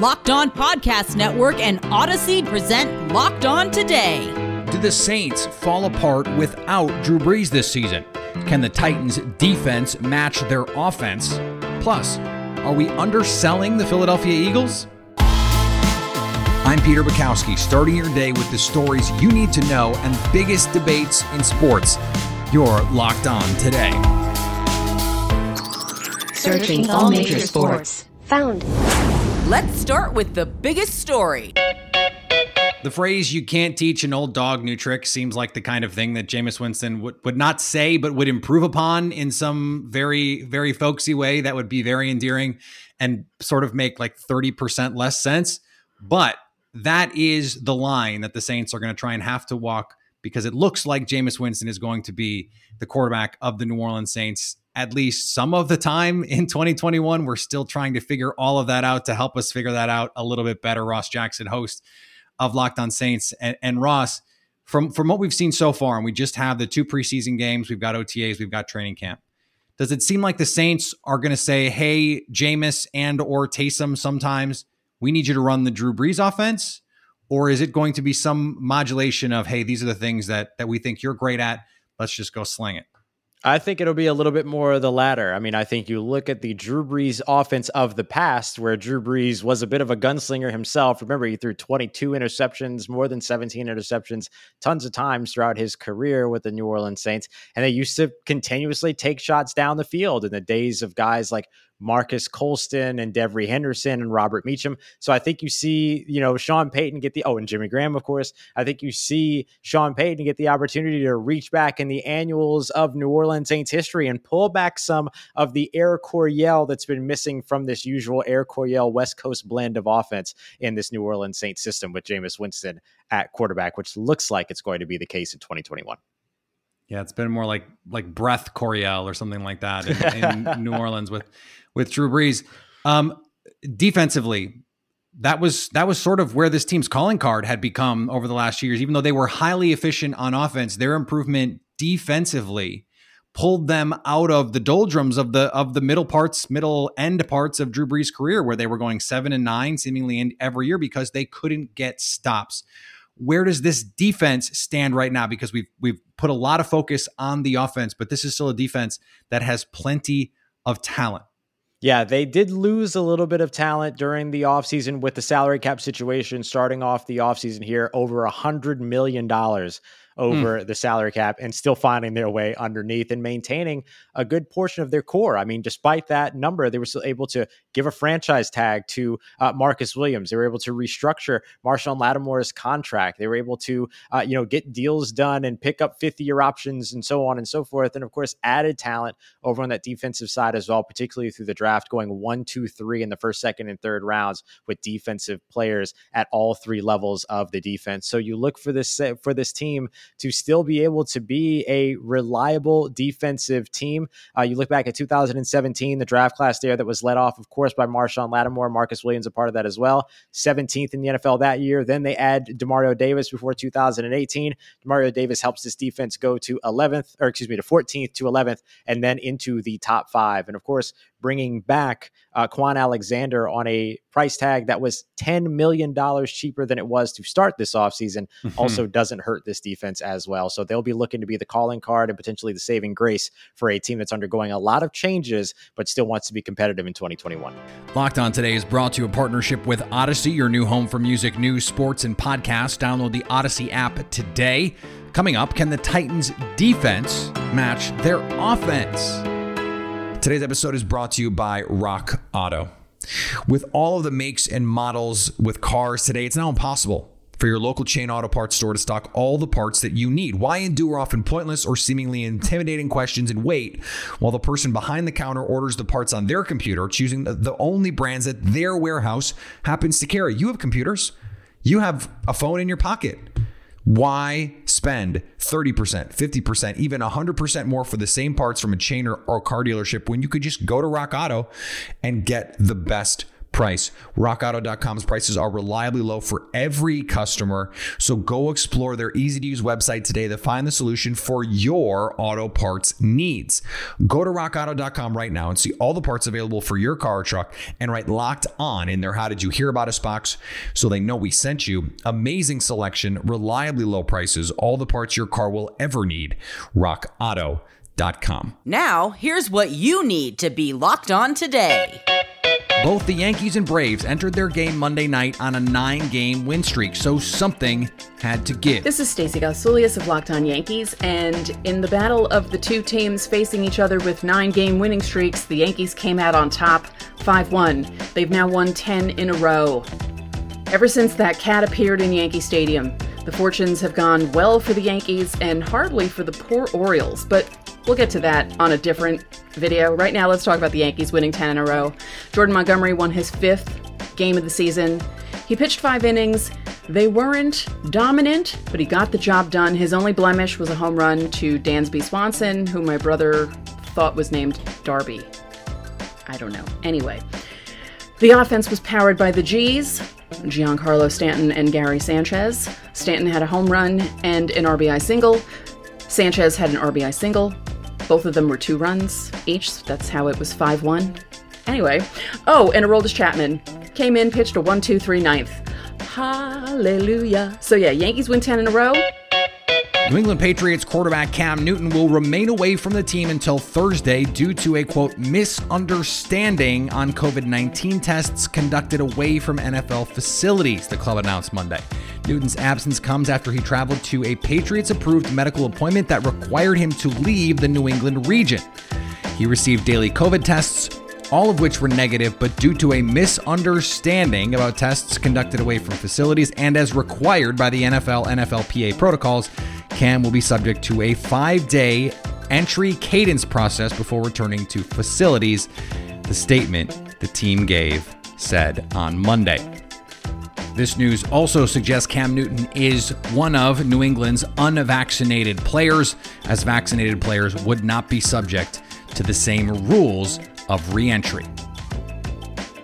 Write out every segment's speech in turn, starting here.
Locked On Podcast Network and Odyssey present Locked On Today. Did the Saints fall apart without Drew Brees this season? Can the Titans' defense match their offense? Plus, are we underselling the Philadelphia Eagles? I'm Peter Bukowski, starting your day with the stories you need to know and biggest debates in sports. You're locked on today. Searching all major sports. Found. Let's start with the biggest story. The phrase "you can't teach an old dog new tricks" seems like the kind of thing that Jameis Winston would, would not say, but would improve upon in some very, very folksy way that would be very endearing and sort of make like 30% less sense. But that is the line that the Saints are going to try and have to walk because it looks like Jameis Winston is going to be the quarterback of the New Orleans Saints at least some of the time in 2021. We're still trying to figure all of that out to help us figure that out a little bit better. Ross Jackson, host of Locked On Saints, and, and Ross, from from what we've seen so far, and we just have the two preseason games, we've got OTAs, we've got training camp. Does it seem like the Saints are going to say, "Hey, Jameis and or Taysom, sometimes we need you to run the Drew Brees offense," or is it going to be some modulation of, "Hey, these are the things that that we think you're great at. Let's just go sling it." I think it'll be a little bit more of the latter. I mean, I think you look at the Drew Brees offense of the past, where Drew Brees was a bit of a gunslinger himself. Remember, he threw 22 interceptions, more than 17 interceptions, tons of times throughout his career with the New Orleans Saints. And they used to continuously take shots down the field in the days of guys like Marques Colston and Devery Henderson and Robert Meacham. So I think you see, you know, Sean Payton get the oh, and Jimmy Graham, of course. I think you see Sean Payton get the opportunity to reach back in the annuals of New Orleans Saints history and pull back some of the Air Coryell that's been missing from this usual Air Coryell West Coast blend of offense in this New Orleans Saints system with Jameis Winston at quarterback, which looks like it's going to be the case in 2021. Yeah, it's been more like like breath Coryell or something like that in, in New Orleans with with Drew Brees. Um, defensively, that was that was sort of where this team's calling card had become over the last years. Even though they were highly efficient on offense, their improvement defensively pulled them out of the doldrums of the of the middle parts, middle end parts of Drew Brees' career, where they were going seven and nine seemingly every year because they couldn't get stops. Where does this defense stand right now? Because we've we've put a lot of focus on the offense, but this is still a defense that has plenty of talent. Yeah, they did lose a little bit of talent during the offseason with the salary cap situation starting off the offseason here over a $100 million over mm. the salary cap and still finding their way underneath and maintaining a good portion of their core. I mean, despite that number, they were still able to give a franchise tag to uh, Marcus Williams. They were able to restructure Marshon Lattimore's contract. They were able to, uh, you know, get deals done and pick up fifth year options and so on and so forth. And of course, added talent over on that defensive side as well, particularly through the draft, going one, two, three in the first, second, and third rounds with defensive players at all three levels of the defense. So you look for this for this team to still be able to be a reliable defensive team. Uh, you look back at 2017, the draft class there that was led off, of course, by Marshon Lattimore, Marcus Williams, a part of that as well. 17th in the NFL that year. Then they add Demario Davis before 2018. Demario Davis helps this defense go to 11th, or excuse me, to 14th to 11th, and then into the top five. And of course, bringing back uh, Kwon Alexander on a price tag that was $10 million cheaper than it was to start this offseason mm-hmm. also doesn't hurt this defense as well. So they'll be looking to be the calling card and potentially the saving grace for a team that's undergoing a lot of changes, but still wants to be competitive in 2021. Locked On Today is brought to you in partnership with Odyssey, your new home for music, news, sports, and podcasts. Download the Odyssey app today. Coming up, can the Titans defense match their offense? Today's episode is brought to you by Rock Auto. With all of the makes and models with cars today, it's now impossible for your local chain auto parts store to stock all the parts that you need. Why endure often pointless or seemingly intimidating questions and wait while the person behind the counter orders the parts on their computer, choosing the only brands that their warehouse happens to carry? You have computers You have a phone in your pocket. Why spend 30%, 50%, even 100% more for the same parts from a chain or, or car dealership when you could just go to Rock Auto and get the best price. RockAuto.com's prices are reliably low for every customer. So go explore their easy to use website today to find the solution for your auto parts needs. Go to RockAuto.com right now and see all the parts available for your car or truck and write locked on in their How Did You Hear About Us box so they know we sent you. Amazing selection, reliably low prices, all the parts your car will ever need. RockAuto.com. Now, here's what you need to be locked on today. Both the Yankees and Braves entered their game Monday night on a nine game win streak, so something had to give. This is Stacey Gotsulias of Locked On Yankees, and in the battle of the two teams facing each other with nine game winning streaks, the Yankees came out on top 5 1. They've now won 10 in a row. Ever since that cat appeared in Yankee Stadium, the fortunes have gone well for the Yankees and hardly for the poor Orioles, but we'll get to that on a different video. Right now, let's talk about the Yankees winning 10 in a row. Jordan Montgomery won his fifth game of the season. He pitched five innings. They weren't dominant, but he got the job done. His only blemish was a home run to Dansby Swanson, who my brother thought was named Darby. I don't know. Anyway, the offense was powered by the G's, Giancarlo Stanton and Gary Sanchez. Stanton had a home run and an RBI single. Sanchez had an RBI single. Both of them were two runs each. That's how it was 5 1. Anyway, oh, and Aroldis Chapman came in, pitched a 1 2 3 ninth. Hallelujah. So, yeah, Yankees win 10 in a row. New England Patriots quarterback Cam Newton will remain away from the team until Thursday due to a quote misunderstanding on COVID 19 tests conducted away from NFL facilities, the club announced Monday. Newton's absence comes after he traveled to a Patriots approved medical appointment that required him to leave the New England region. He received daily COVID tests, all of which were negative, but due to a misunderstanding about tests conducted away from facilities and as required by the NFL NFLPA protocols, Cam will be subject to a five day entry cadence process before returning to facilities, the statement the team gave said on Monday. This news also suggests Cam Newton is one of New England's unvaccinated players, as vaccinated players would not be subject to the same rules of reentry.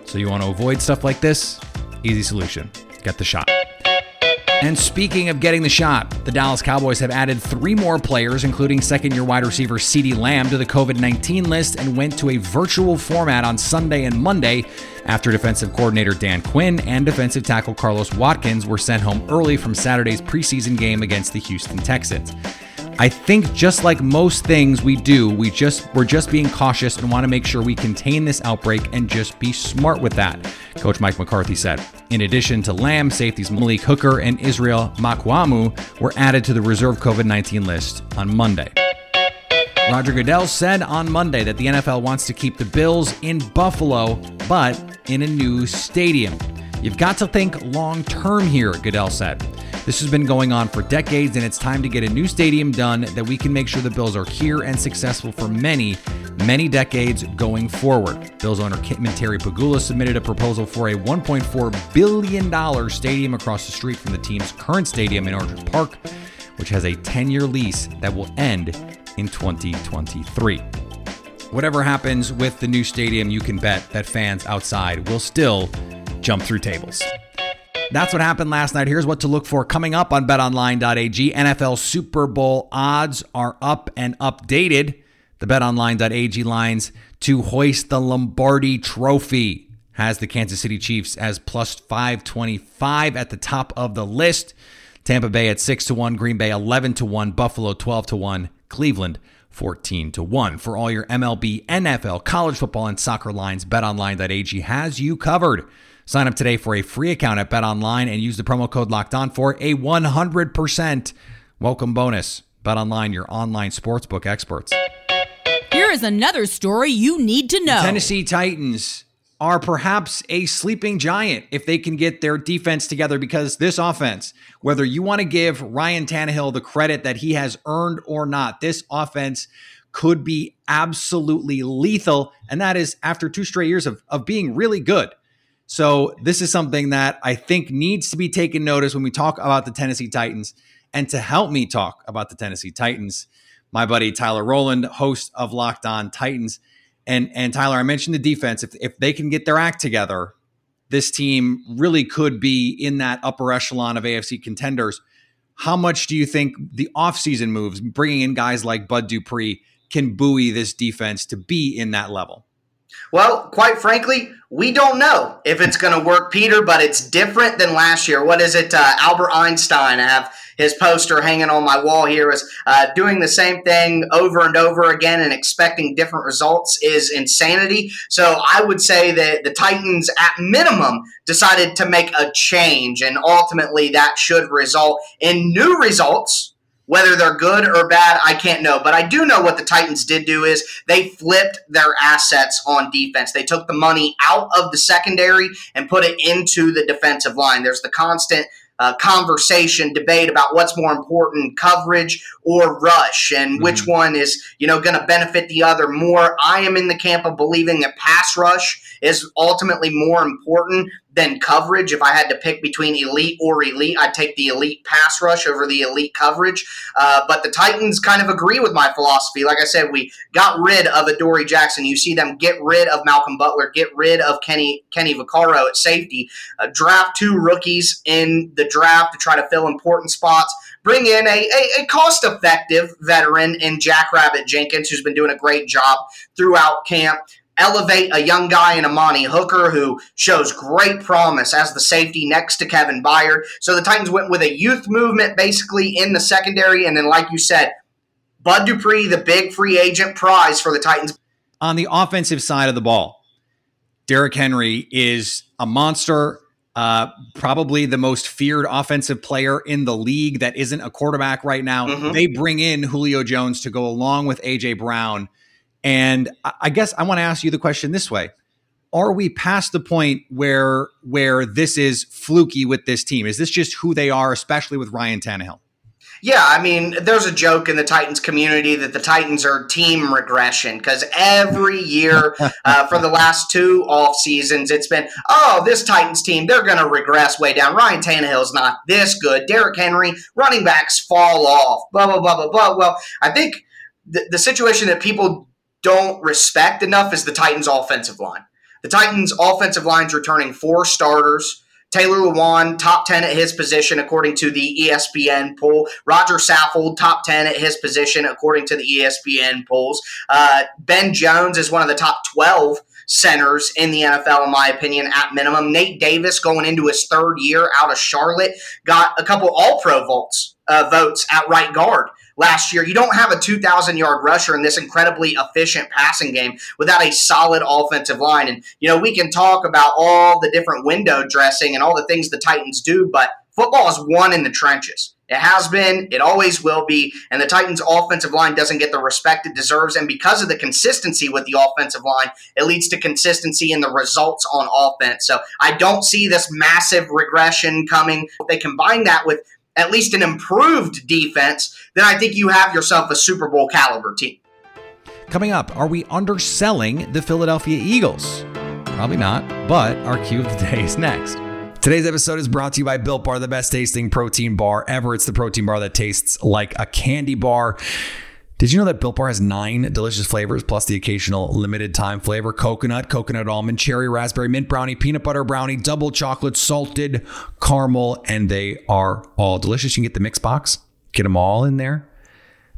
So you want to avoid stuff like this? Easy solution. Get the shot. And speaking of getting the shot, the Dallas Cowboys have added three more players, including second year wide receiver CeeDee Lamb, to the COVID 19 list and went to a virtual format on Sunday and Monday after defensive coordinator Dan Quinn and defensive tackle Carlos Watkins were sent home early from Saturday's preseason game against the Houston Texans. I think just like most things we do, we just we're just being cautious and want to make sure we contain this outbreak and just be smart with that. Coach Mike McCarthy said. In addition to Lamb, safeties Malik Hooker and Israel Mukuamu were added to the reserve COVID-19 list on Monday. Roger Goodell said on Monday that the NFL wants to keep the Bills in Buffalo, but in a new stadium. You've got to think long term here, Goodell said. This has been going on for decades, and it's time to get a new stadium done that we can make sure the Bills are here and successful for many, many decades going forward. Bills owner Kim and Terry Pegula submitted a proposal for a $1.4 billion stadium across the street from the team's current stadium in Orchard Park, which has a 10 year lease that will end in 2023. Whatever happens with the new stadium, you can bet that fans outside will still jump through tables. That's what happened last night. Here's what to look for coming up on betonline.ag. NFL Super Bowl odds are up and updated. The betonline.ag lines to hoist the Lombardi trophy has the Kansas City Chiefs as plus 525 at the top of the list. Tampa Bay at 6 to 1, Green Bay 11 to 1, Buffalo 12 to 1, Cleveland 14 to 1. For all your MLB, NFL, college football and soccer lines, betonline.ag has you covered. Sign up today for a free account at Bet Online and use the promo code Locked On for a 100% welcome bonus. Bet Online, your online sportsbook experts. Here is another story you need to know. Tennessee Titans are perhaps a sleeping giant if they can get their defense together because this offense, whether you want to give Ryan Tannehill the credit that he has earned or not, this offense could be absolutely lethal. And that is after two straight years of, of being really good. So this is something that I think needs to be taken notice when we talk about the Tennessee Titans. And to help me talk about the Tennessee Titans, my buddy Tyler Rowland, host of Locked On Titans. And and Tyler, I mentioned the defense. If if they can get their act together, this team really could be in that upper echelon of AFC contenders. How much do you think the offseason moves, bringing in guys like Bud Dupree, can buoy this defense to be in that level? Well, quite frankly, we don't know if it's going to work, Peter, but it's different than last year. What is it? Uh, Albert Einstein, I have his poster hanging on my wall here, is uh, doing the same thing over and over again and expecting different results is insanity. So I would say that the Titans, at minimum, decided to make a change, and ultimately that should result in new results whether they're good or bad, I can't know. But I do know what the Titans did do is they flipped their assets on defense. They took the money out of the secondary and put it into the defensive line. There's the constant uh, conversation, debate about what's more important, coverage or rush, and mm-hmm. which one is you know going to benefit the other more. I am in the camp of believing that pass rush is ultimately more important than coverage. If I had to pick between elite or elite, I'd take the elite pass rush over the elite coverage. Uh, but the Titans kind of agree with my philosophy. Like I said, we got rid of Adoree Jackson. You see them get rid of Malcolm Butler, get rid of Kenny Kenny Vaccaro at safety, uh, draft two rookies in the draft to try to fill important spots bring in a, a, a cost effective veteran in Jackrabbit Jenkins, who's been doing a great job throughout camp elevate a young guy in Amani Hooker who shows great promise as the safety next to Kevin Byard. So the Titans went with a youth movement basically in the secondary. And then, like you said, Bud Dupree, the big free agent prize for the Titans. On the offensive side of the ball, Derrick Henry is a monster. Uh, probably the most feared offensive player in the league that isn't a quarterback right now. Mm-hmm. They bring in Julio Jones to go along with AJ Brown and I guess I want to ask you the question this way. Are we past the point where where this is fluky with this team? Is this just who they are, especially with Ryan Tannehill? Yeah, I mean, there's a joke in the Titans community that the Titans are team regression because every year uh, for the last two off seasons, it's been, oh, this Titans team, they're going to regress way down. Ryan Tannehill's not this good. Derrick Henry, running backs fall off, blah, blah, blah, blah, blah. Well, I think the, the situation that people don't respect enough is the Titans' offensive line. The Titans' offensive line's returning four starters. Taylor Lewan, top 10 at his position, according to the ESPN poll. Roger Saffold, top 10 at his position, according to the ESPN polls. Uh, ben Jones is one of the top 12 centers in the NFL, in my opinion, at minimum. Nate Davis, going into his third year out of Charlotte, got a couple All Pro votes, uh, votes at right guard last year. You don't have a 2,000 yard rusher in this incredibly efficient passing game without a solid offensive line. And, you know, we can talk about all the different window dressing and all the things the Titans do, but football is won in the trenches. It has been, it always will be, and the Titans' offensive line doesn't get the respect it deserves. And because of the consistency with the offensive line, it leads to consistency in the results on offense. So I don't see this massive regression coming. They combine that with at least an improved defense, then I think you have yourself a Super Bowl caliber team. Coming up, are we underselling the Philadelphia Eagles? Probably not, but our cue of the day is next. Today's episode is brought to you by Built Bar, the best tasting protein bar ever. It's the protein bar that tastes like a candy bar. Did you know that Built Bar has nine delicious flavors plus the occasional limited time flavor? Coconut, coconut almond, cherry, raspberry, mint brownie, peanut butter brownie, double chocolate, salted caramel, and they are all delicious. You can get the mix box, get them all in there.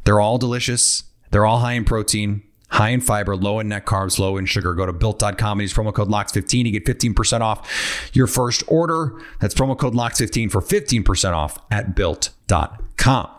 They're all delicious. They're all high in protein, high in fiber, low in net carbs, low in sugar. Go to built.com and use promo code LOCKS15. You get 15% off your first order. That's promo code LOCKS15 for 15% off at built.com.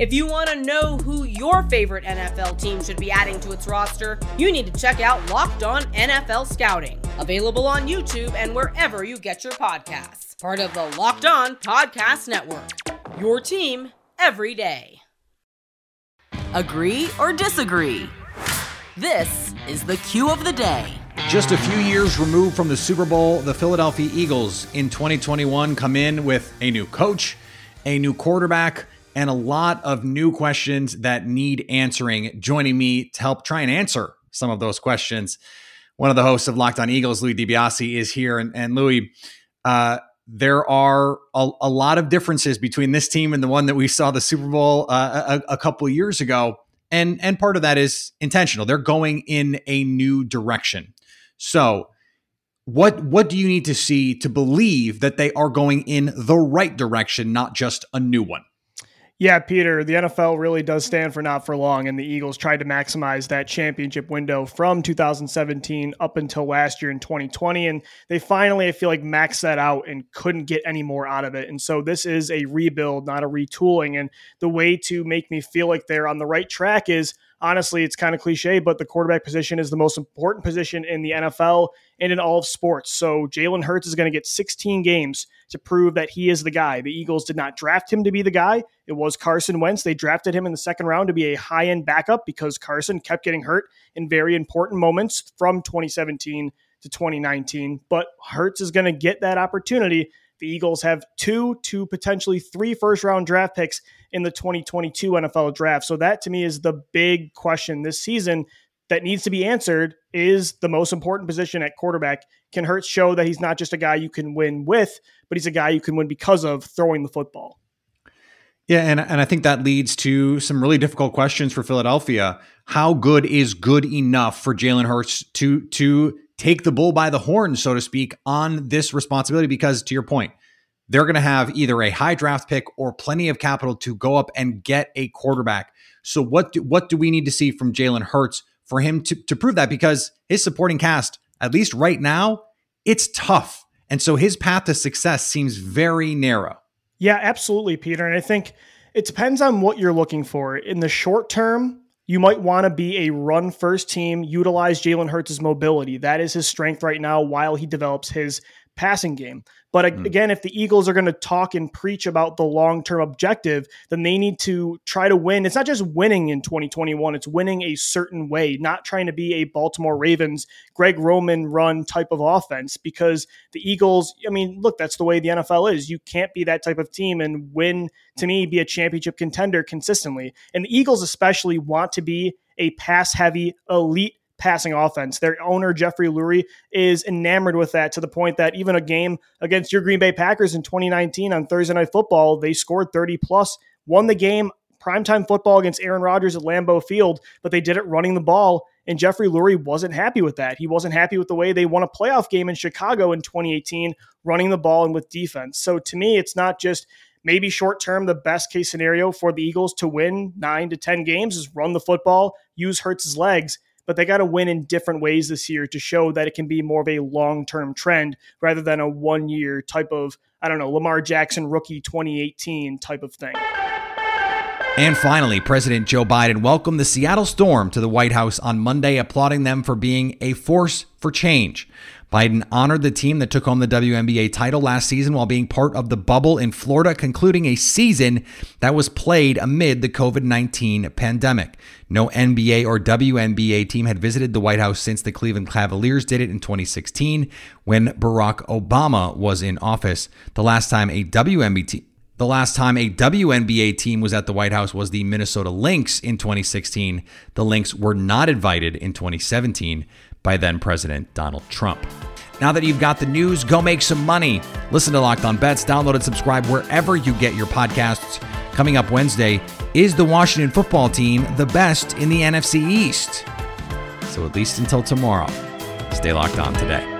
If you want to know who your favorite NFL team should be adding to its roster, you need to check out Locked On NFL Scouting, available on YouTube and wherever you get your podcasts. Part of the Locked On Podcast Network. Your team every day. Agree or disagree? This is the cue of the day. Just a few years removed from the Super Bowl, the Philadelphia Eagles in 2021 come in with a new coach, a new quarterback, and a lot of new questions that need answering. Joining me to help try and answer some of those questions, one of the hosts of Locked On Eagles, Louis DiBiase, is here. And, and Louis, uh, there are a, a, lot of differences between this team and the one that we saw the Super Bowl uh, a, a couple years ago. And, and part of that is intentional. They're going in a new direction. So, what what do you need to see to believe that they are going in the right direction, not just a new one? Yeah, Peter, the NFL really does stand for not for long, and the Eagles tried to maximize that championship window from 2017 up until last year in 2020. And they finally, I feel like, maxed that out and couldn't get any more out of it. And so this is a rebuild, not a retooling. And the way to make me feel like they're on the right track is honestly, it's kind of cliche, but the quarterback position is the most important position in the NFL and in all of sports. So Jalen Hurts is going to get 16 games to prove that he is the guy. The Eagles did not draft him to be the guy. It was Carson Wentz. They drafted him in the second round to be a high end backup because Carson kept getting hurt in very important moments from 2017 to 2019. But Hurts is going to get that opportunity. The Eagles have two to potentially three first round draft picks in the 2022 NFL draft. So that to me is the big question this season that needs to be answered is the most important position at quarterback. Can Hurts show that he's not just a guy you can win with, but he's a guy you can win because of throwing the football? Yeah, and, and I think that leads to some really difficult questions for Philadelphia. How good is good enough for Jalen Hurts to to take the bull by the horn, so to speak, on this responsibility? Because to your point, they're going to have either a high draft pick or plenty of capital to go up and get a quarterback. So what do, what do we need to see from Jalen Hurts for him to, to prove that? Because his supporting cast, at least right now, it's tough. And so his path to success seems very narrow. Yeah, absolutely, Peter. And I think it depends on what you're looking for. In the short term, you might want to be a run first team, utilize Jalen Hurts' mobility. That is his strength right now while he develops his passing game. But mm. again, if the Eagles are going to talk and preach about the long term objective, then they need to try to win. It's not just winning in 2021, it's winning a certain way, not trying to be a Baltimore Ravens, Greg Roman run type of offense. Because the Eagles, I mean, look, that's the way the NFL is. You can't be that type of team and win, to me, be a championship contender consistently. And the Eagles, especially, want to be a pass heavy, elite passing offense. Their owner, Jeffrey Lurie, is enamored with that to the point that even a game against your Green Bay Packers in 2019 on Thursday Night Football, they scored 30 plus, won the game, primetime football against Aaron Rodgers at Lambeau Field, but they did it running the ball. And Jeffrey Lurie wasn't happy with that. He wasn't happy with the way they won a playoff game in Chicago in 2018, running the ball and with defense. So to me, it's not just maybe short term, the best case scenario for the Eagles to win nine to 10 games is run the football, use Hurts's legs but they got to win in different ways this year to show that it can be more of a long term trend rather than a one year type of, I don't know, Lamar Jackson rookie 2018 type of thing. And finally, President Joe Biden welcomed the Seattle Storm to the White House on Monday, applauding them for being a force for change. Biden honored the team that took home the WNBA title last season while being part of the bubble in Florida, concluding a season that was played amid the COVID 19 pandemic. No NBA or WNBA team had visited the White House since the Cleveland Cavaliers did it in 2016 when Barack Obama was in office. The last time a WNBA the last time a WNBA team was at the White House was the Minnesota Lynx in 2016. The Lynx were not invited in 2017 by then President Donald Trump. Now that you've got the news, go make some money. Listen to Locked On Bets, download and subscribe wherever you get your podcasts. Coming up Wednesday, is the Washington football team the best in the NFC East? So at least until tomorrow, stay locked on today.